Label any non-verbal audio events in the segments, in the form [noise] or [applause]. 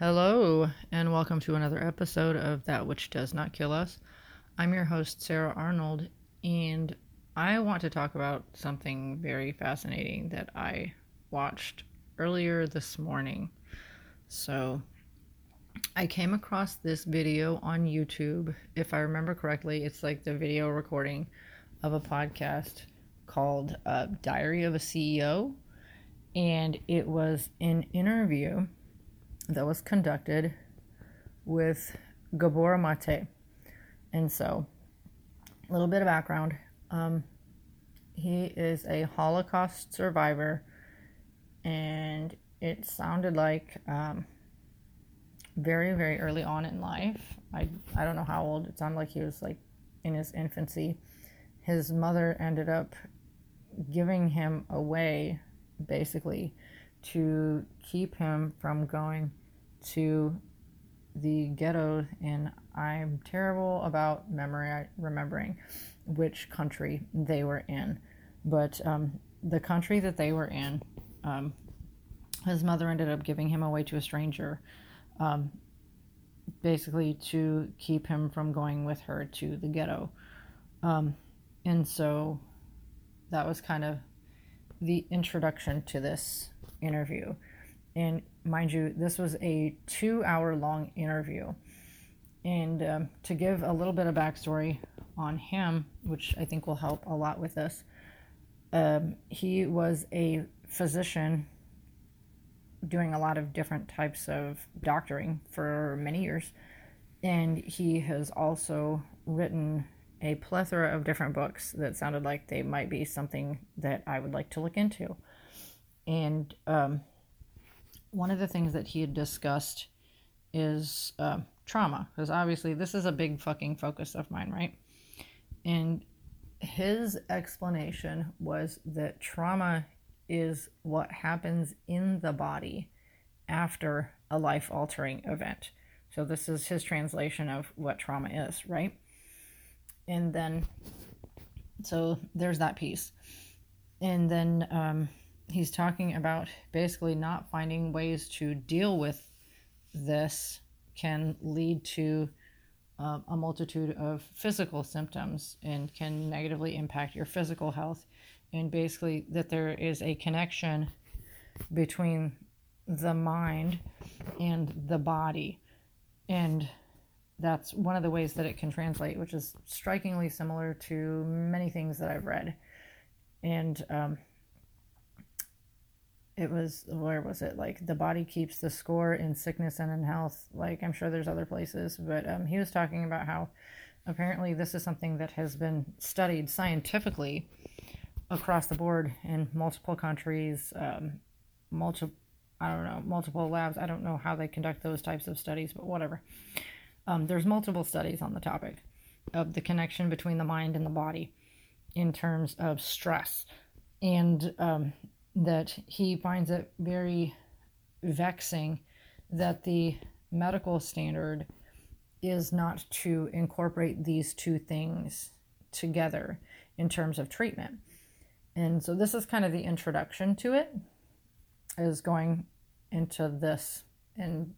Hello, and welcome to another episode of That Which Does Not Kill Us. I'm your host, Sarah Arnold, and I want to talk about something very fascinating that I watched earlier this morning. So, I came across this video on YouTube. If I remember correctly, it's like the video recording of a podcast called uh, Diary of a CEO, and it was an interview that was conducted with Gabor Mate. And so, a little bit of background. Um, he is a Holocaust survivor, and it sounded like um, very, very early on in life. I, I don't know how old. It sounded like he was like in his infancy. His mother ended up giving him away, basically, to keep him from going to the ghetto. And I'm terrible about memory remembering which country they were in. But um, the country that they were in um, his mother ended up giving him away to a stranger um, basically to keep him from going with her to the ghetto. Um, and so that was kind of the introduction to this interview and mind you, this was a two hour long interview. And um, to give a little bit of backstory on him, which I think will help a lot with this, um, he was a physician doing a lot of different types of doctoring for many years. And he has also written a plethora of different books that sounded like they might be something that I would like to look into. And um, one of the things that he had discussed is uh, trauma, because obviously this is a big fucking focus of mine, right? And his explanation was that trauma is what happens in the body after a life altering event. So, this is his translation of what trauma is, right? And then, so there's that piece. And then, um, he's talking about basically not finding ways to deal with this can lead to uh, a multitude of physical symptoms and can negatively impact your physical health. And basically, that there is a connection between the mind and the body. And that's one of the ways that it can translate, which is strikingly similar to many things that I've read. And um, it was where was it? Like the body keeps the score in sickness and in health. Like i'm sure there's other places but um, he was talking about how apparently this is something that has been studied scientifically across the board in multiple countries um, multiple i don't know multiple labs. I don't know how they conduct those types of studies but whatever um, there's multiple studies on the topic of the connection between the mind and the body in terms of stress and um, that he finds it very vexing that the medical standard is not to incorporate these two things together in terms of treatment. And so this is kind of the introduction to it is going into this and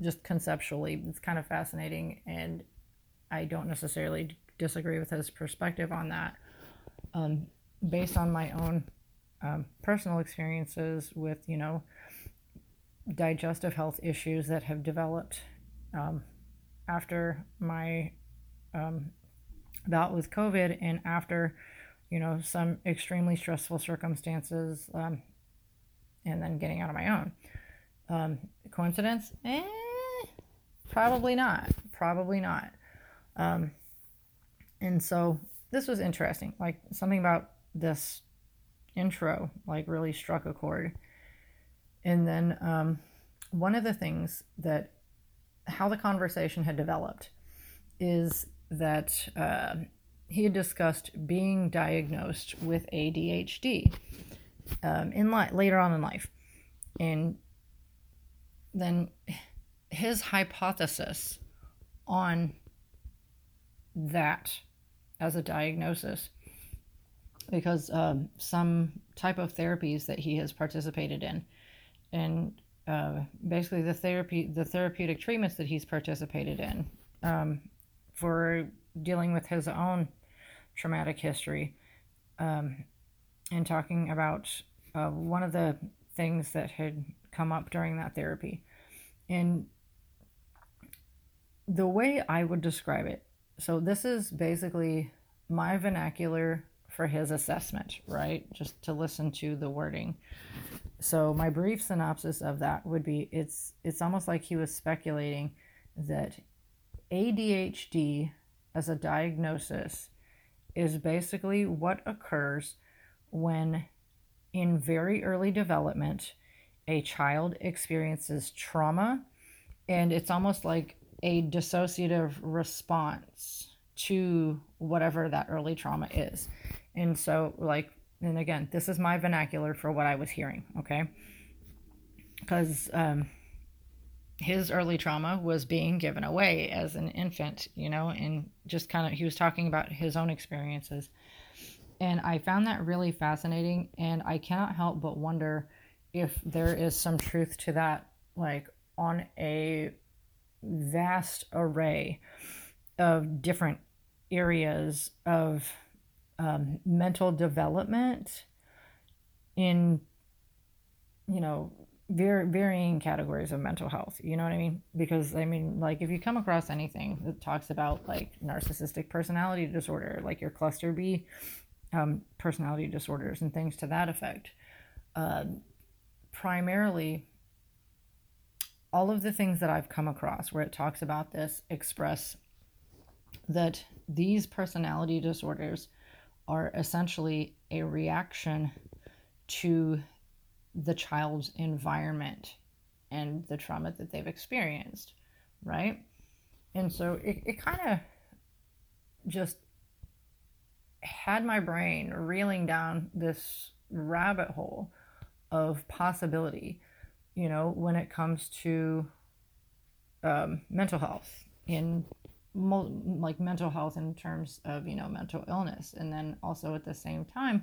just conceptually it's kind of fascinating and I don't necessarily disagree with his perspective on that. Um, based on my own um, personal experiences with, you know, digestive health issues that have developed um, after my um, bout with COVID and after, you know, some extremely stressful circumstances um, and then getting out of my own. Um, coincidence? Eh, probably not. Probably not. Um, and so this was interesting. Like something about this intro like really struck a chord. And then um, one of the things that how the conversation had developed is that uh, he had discussed being diagnosed with ADHD um, in li- later on in life, and then his hypothesis on that as a diagnosis because um, some type of therapies that he has participated in. And uh, basically the therapy, the therapeutic treatments that he's participated in um, for dealing with his own traumatic history, um, and talking about uh, one of the things that had come up during that therapy, and the way I would describe it. So this is basically my vernacular for his assessment, right? Just to listen to the wording. So my brief synopsis of that would be it's it's almost like he was speculating that ADHD as a diagnosis is basically what occurs when in very early development a child experiences trauma and it's almost like a dissociative response to whatever that early trauma is. And so, like, and again, this is my vernacular for what I was hearing, okay? Because um, his early trauma was being given away as an infant, you know, and just kind of, he was talking about his own experiences. And I found that really fascinating. And I cannot help but wonder if there is some truth to that, like on a vast array of different areas of um, mental development in you know very varying categories of mental health you know what i mean? Because i mean like if you come across anything that talks about like narcissistic personality disorder like your cluster b um, personality disorders and things to that effect uh, primarily all of the things that i've come across where it talks about this express that these personality disorders are essentially a reaction to the child's environment and the trauma that they've experienced, right? And so it, it kind of just had my brain reeling down this rabbit hole of possibility, you know, when it comes to um, mental health in like mental health in terms of you know mental illness. And then also at the same time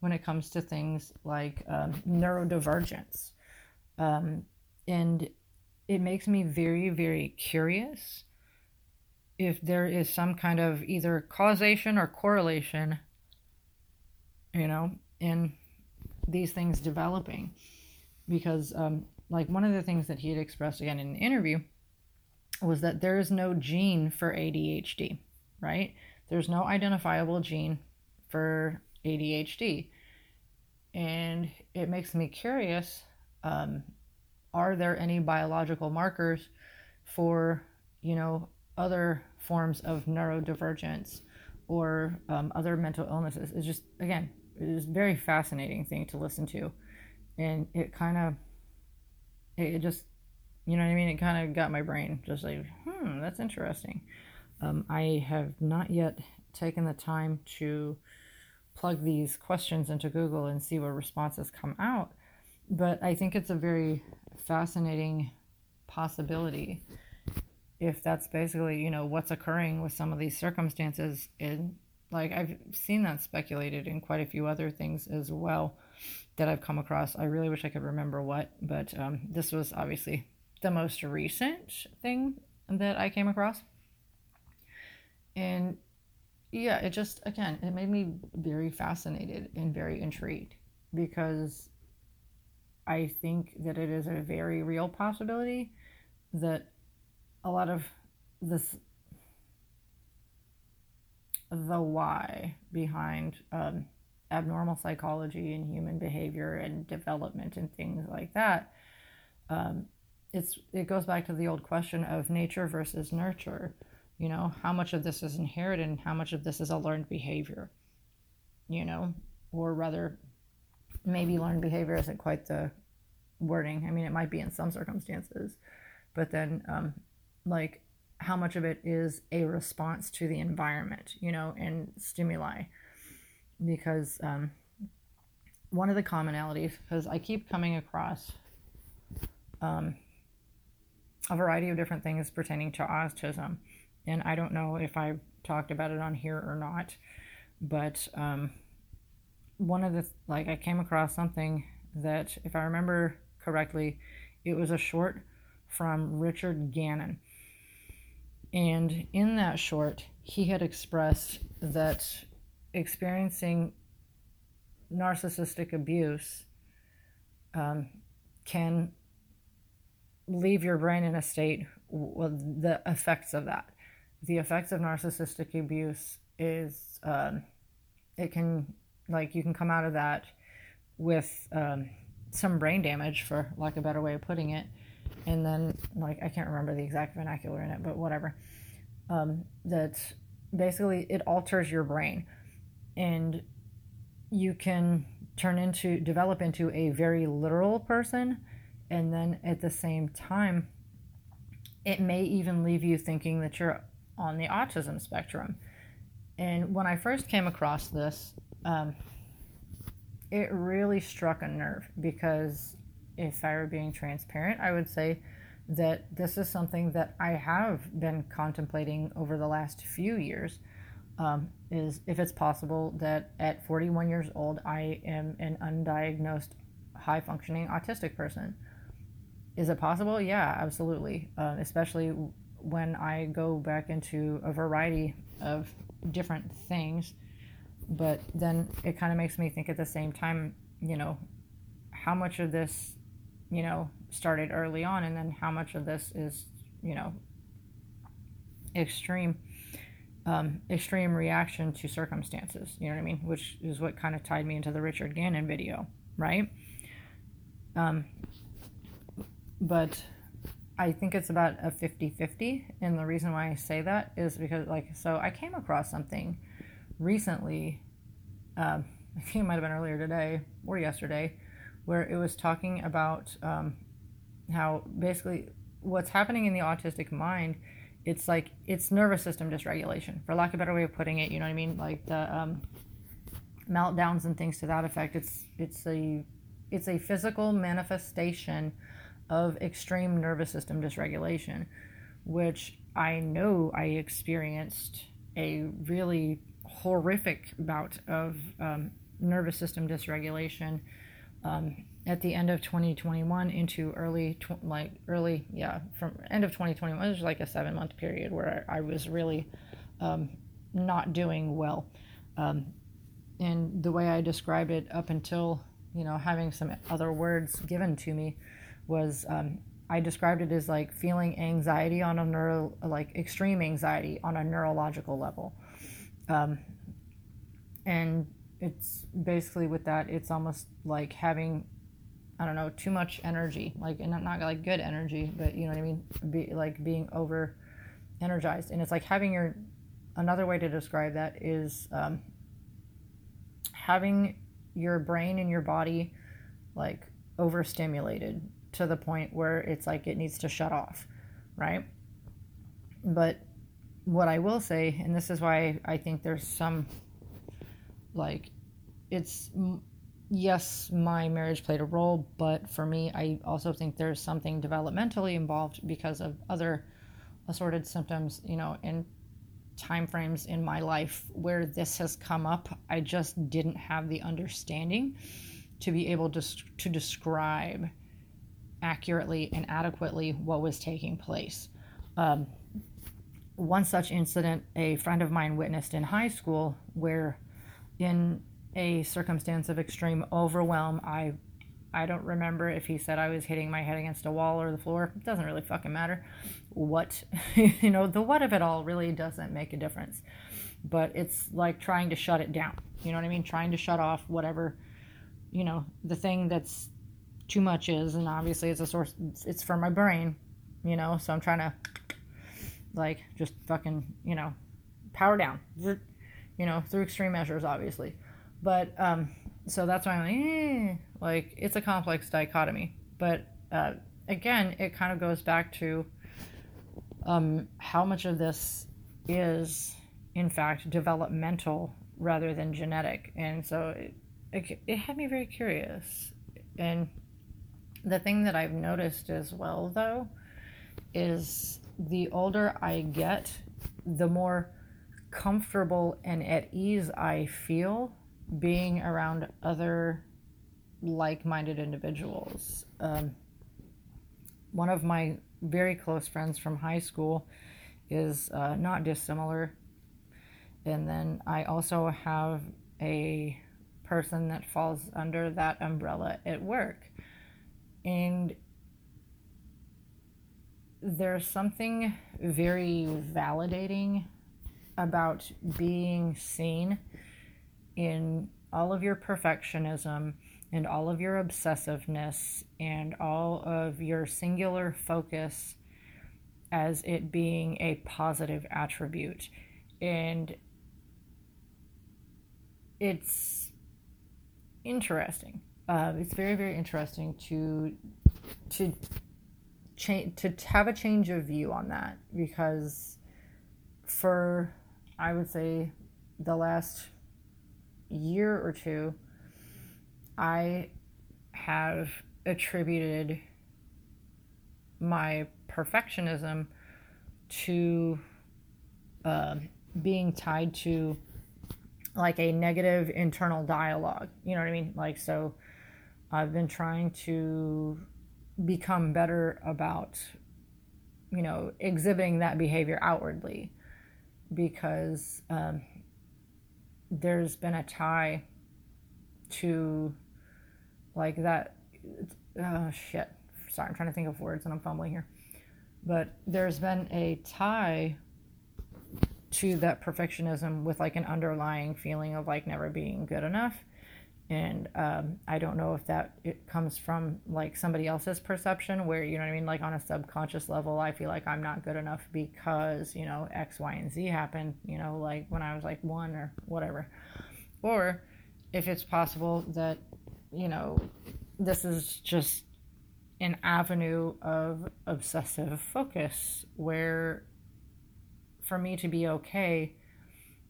when it comes to things like um, neurodivergence um, and it makes me very very curious if there is some kind of either causation or correlation you know in these things developing because um, like one of the things that he had expressed again in an interview was that there is no gene for ADHD, right? There's no identifiable gene for ADHD. And it makes me curious um, are there any biological markers for, you know, other forms of neurodivergence or um, other mental illnesses? It's just, again, it is a very fascinating thing to listen to. And it kind of, it just you know what I mean? It kind of got my brain just like, hmm, that's interesting. Um, I have not yet taken the time to plug these questions into Google and see what responses come out, but I think it's a very fascinating possibility if that's basically you know what's occurring with some of these circumstances and like i've seen that speculated in quite a few other things as well that i've come across i really wish i could remember what but um, this was obviously the most recent thing that I came across. And yeah, it just, again, it made me very fascinated and very intrigued because I think that it is a very real possibility that a lot of this, the why behind um, abnormal psychology and human behavior and development and things like that um, it's it goes back to the old question of nature versus nurture. You know, how much of this is inherited and how much of this is a learned behavior. You know, or rather, maybe learned behavior isn't quite the wording. I mean, it might be in some circumstances, but then, um, like, how much of it is a response to the environment, you know, and stimuli? Because um, one of the commonalities, because I keep coming across um, a variety of different things pertaining to autism. And I don't know if I talked about it on here or not, but um, one of the, like, I came across something that, if I remember correctly, it was a short from Richard Grannon. And in that short, he had expressed that experiencing narcissistic abuse um, can leave your brain in a state well, the effects of that. The effects of narcissistic abuse is um, it can like you can come out of that with um, some brain damage for lack of a better way of putting it. And then like i can't remember the exact vernacular in it but whatever. Um, that basically it alters your brain and you can turn into develop into a very literal person and then at the same time it may even leave you thinking that you're on the autism spectrum and when i first came across this um, it really struck a nerve because if I were being transparent, I would say that this is something that I have been contemplating over the last few years. Um, is if it's possible that at 41 years old, I am an undiagnosed high functioning autistic person. Is it possible? Yeah, absolutely. Uh, especially when I go back into a variety of different things. But then it kind of makes me think at the same time, you know, how much of this you know, started early on, and then how much of this is, you know, extreme, um, extreme reaction to circumstances. You know what I mean? Which is what kind of tied me into the Richard Grannon video, right? Um, but I think it's about a 50 50. And the reason why I say that is because, like, so I came across something recently. Um, [laughs] I think it might have been earlier today or yesterday where it was talking about um, how basically what's happening in the autistic mind it's like it's nervous system dysregulation for lack of a better way of putting it you know what i mean? Like the um, meltdowns and things to that effect it's it's a it's a physical manifestation of extreme nervous system dysregulation which i know i experienced a really horrific bout of um, nervous system dysregulation um, at the end of 2021 into early tw- like early yeah from end of 2021 it was like a seven month period where I, I was really um, not doing well. Um, and the way I described it up until you know having some other words given to me was um, I described it as like feeling anxiety on a neuro like extreme anxiety on a neurological level. Um, and it's basically with that it's almost like having I don't know too much energy like and not like good energy but you know what I mean? Be like being over energized. And it's like having your another way to describe that is um, having your brain and your body like overstimulated to the point where it's like it needs to shut off right? But what I will say and this is why I think there's some like it's yes, my marriage played a role, but for me, I also think there's something developmentally involved because of other assorted symptoms, you know, in time frames in my life where this has come up. I just didn't have the understanding to be able to to describe accurately and adequately what was taking place. Um, one such incident a friend of mine witnessed in high school where in a circumstance of extreme overwhelm. I I don't remember if he said I was hitting my head against a wall or the floor. It doesn't really fucking matter. What, [laughs] you know, the what of it all really doesn't make a difference. But it's like trying to shut it down. You know what I mean? Trying to shut off whatever, you know, the thing that's too much is. And obviously it's a source, it's for my brain, you know, so I'm trying to like just fucking, you know, power down, you know, through extreme measures, obviously. But um, so that's why I'm like, eh, like it's a complex dichotomy. But uh, again, it kind of goes back to um, how much of this is, in fact, developmental rather than genetic. And so it, it, it had me very curious. And the thing that I've noticed as well, though, is the older I get, the more comfortable and at ease I feel being around other like minded individuals. Um, one of my very close friends from high school is uh, not dissimilar. And then I also have a person that falls under that umbrella at work. And there's something very validating about being seen in all of your perfectionism and all of your obsessiveness and all of your singular focus as it being a positive attribute. And it's interesting. Uh, it's very, very interesting to to change to have a change of view on that because for I would say the last year or two, I have attributed my perfectionism to uh, being tied to like a negative internal dialogue. You know what I mean? Like, so I've been trying to become better about, you know, exhibiting that behavior outwardly because um, there's been a tie to like that. Oh, shit. Sorry, I'm trying to think of words and I'm fumbling here. But there's been a tie to that perfectionism with like an underlying feeling of like never being good enough and um, i don't know if that it comes from like somebody else's perception where you know what i mean? Like on a subconscious level i feel like i'm not good enough because you know x y and z happened you know like when i was like one or whatever. Or if it's possible that you know this is just an avenue of obsessive focus where for me to be okay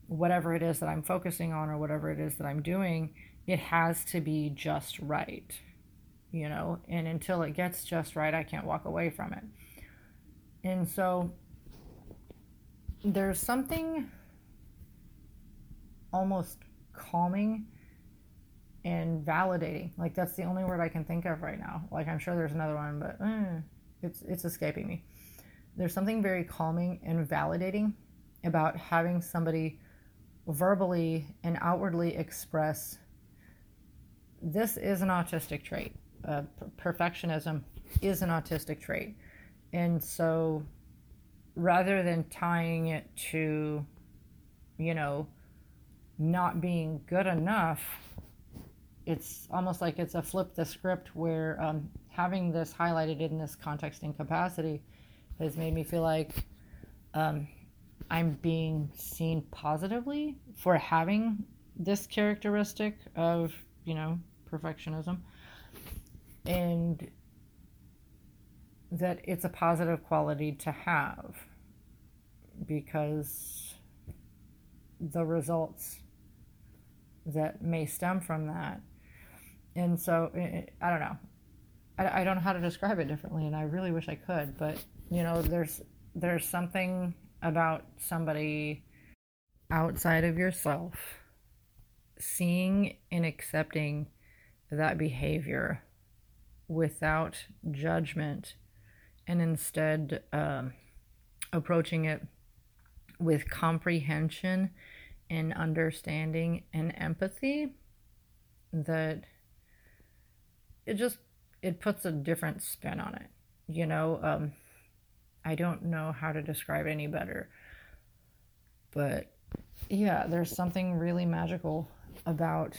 whatever it is that i'm focusing on or whatever it is that i'm doing it has to be just right, you know, and until it gets just right, I can't walk away from it. And so there's something almost calming and validating. Like that's the only word I can think of right now. Like I'm sure there's another one, but eh, it's it's escaping me. There's something very calming and validating about having somebody verbally and outwardly express this is an autistic trait. Uh, perfectionism is an autistic trait. And so rather than tying it to, you know, not being good enough, it's almost like it's a flip the script where um, having this highlighted in this context and capacity has made me feel like um, I'm being seen positively for having this characteristic of, you know, perfectionism and that it's a positive quality to have because the results that may stem from that. And so i don't know. I don't know how to describe it differently and i really wish i could but you know there's there's something about somebody outside of yourself seeing and accepting that behavior without judgment and instead um, approaching it with comprehension and understanding and empathy that it just it puts a different spin on it you know? Um, i don't know how to describe any better but yeah there's something really magical about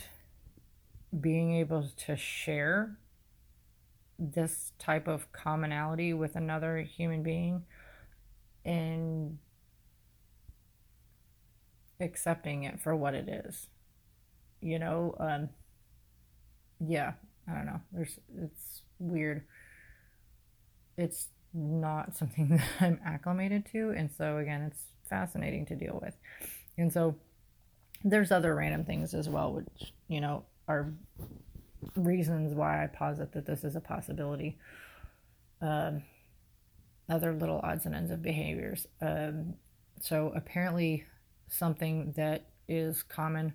being able to share this type of commonality with another human being and accepting it for what it is you know um yeah i don't know. There's it's weird. It's not something [laughs] that i'm acclimated to and so again it's fascinating to deal with. And so there's other random things as well which you know are reasons why I posit that this is a possibility. Um, other little odds and ends of behaviors. Um, so, apparently, something that is common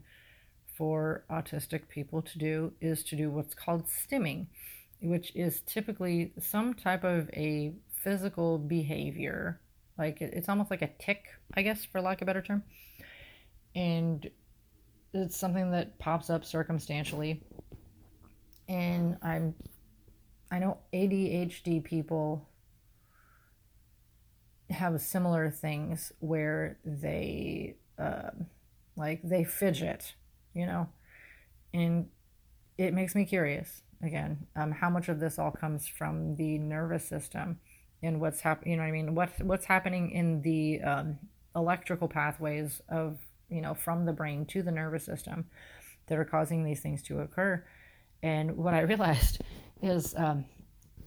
for autistic people to do is to do what's called stimming. which is typically some type of a physical behavior. Like it's almost like a tic, I guess, for lack of a better term. And it's something that pops up circumstantially. And I'm, I know ADHD people have similar things where they, uh, like, they fidget, you know, and it makes me curious again um, how much of this all comes from the nervous system and what's happening you know what i mean what what's happening in the um, electrical pathways of you know from the brain to the nervous system that are causing these things to occur. And what i [laughs] realized is um,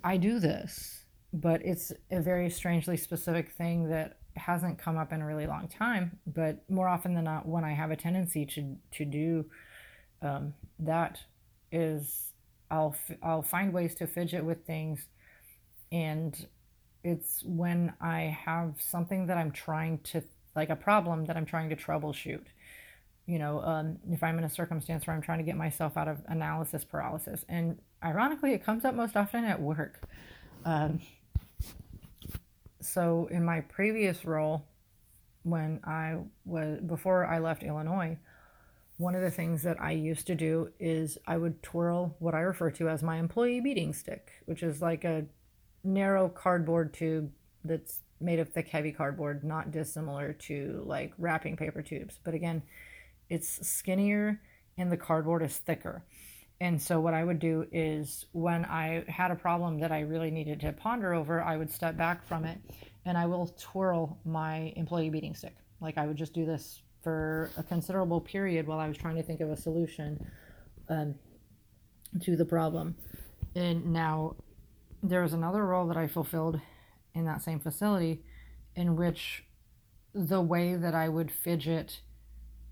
i do this but it's a very strangely specific thing that hasn't come up in a really long time. But more often than not when i have a tendency to to do um, that is I'll I'll find ways to fidget with things, and it's when I have something that I'm trying to like a problem that I'm trying to troubleshoot. You know, um, if I'm in a circumstance where I'm trying to get myself out of analysis paralysis, and ironically, it comes up most often at work. Um, so in my previous role, when I was before I left Illinois, one of the things that I used to do is I would twirl what I refer to as my employee beating stick, which is like a narrow cardboard tube that's made of thick, heavy cardboard, not dissimilar to like wrapping paper tubes. But again, it's skinnier and the cardboard is thicker. And so, what I would do is when I had a problem that I really needed to ponder over, I would step back from it and I will twirl my employee beating stick. Like, I would just do this for a considerable period while I was trying to think of a solution um, to the problem. And now there was another role that I fulfilled in that same facility in which the way that I would fidget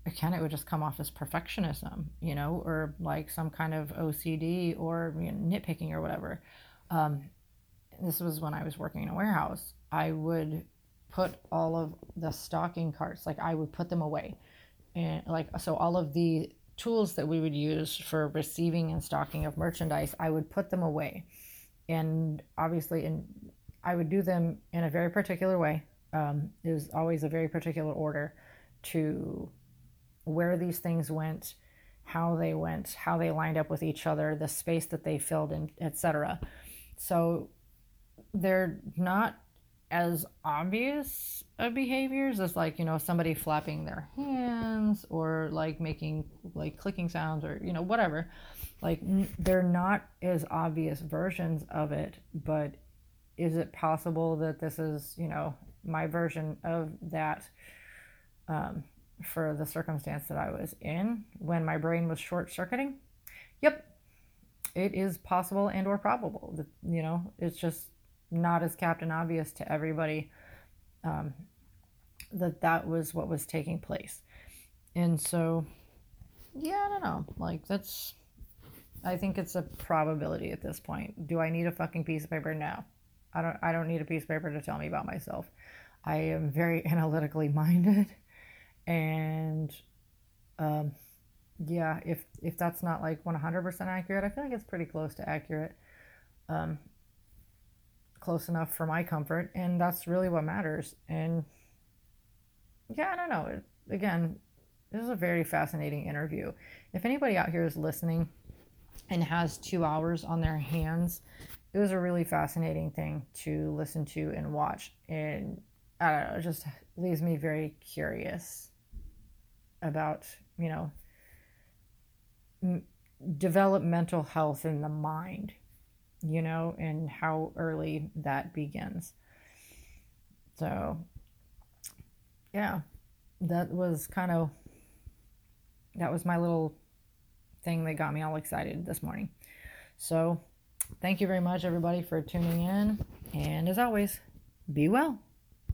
again it would just come off as perfectionism you know or like some kind of ocd or you know, nitpicking or whatever. Um, this was when i was working in a warehouse. I would put all of the stocking carts like i would put them away. And like so all of the tools that we would use for receiving and stocking of merchandise i would put them away. And obviously and i would do them in a very particular way. Um, it was always a very particular order to where these things went how they went how they lined up with each other the space that they filled in etc so they're not as obvious of behaviors as like you know somebody flapping their hands or like making like clicking sounds or you know whatever. Like they're not as obvious versions of it but is it possible that this is you know my version of that um, for the circumstance that i was in when my brain was short circuiting yep it is possible and or probable that you know it's just not as Captain Obvious to everybody um, that that was what was taking place. And so, yeah, I don't know. Like, that's, I think it's a probability at this point. Do I need a fucking piece of paper? No. I don't, I don't need a piece of paper to tell me about myself. I am very [laughs] analytically minded. And, um, yeah, if, if that's not like 100% accurate, I feel like it's pretty close to accurate. Um, close enough for my comfort, and that's really what matters. And yeah, I don't know. Again, this is a very fascinating interview. If anybody out here is listening and has two hours on their hands, it was a really fascinating thing to listen to and watch. And I don't know, it just leaves me very curious about, you know, m- developmental health in the mind you know, and how early that begins. So, yeah, that was kind of that was my little thing that got me all excited this morning. So, thank you very much, everybody, for tuning in. And as always, be well.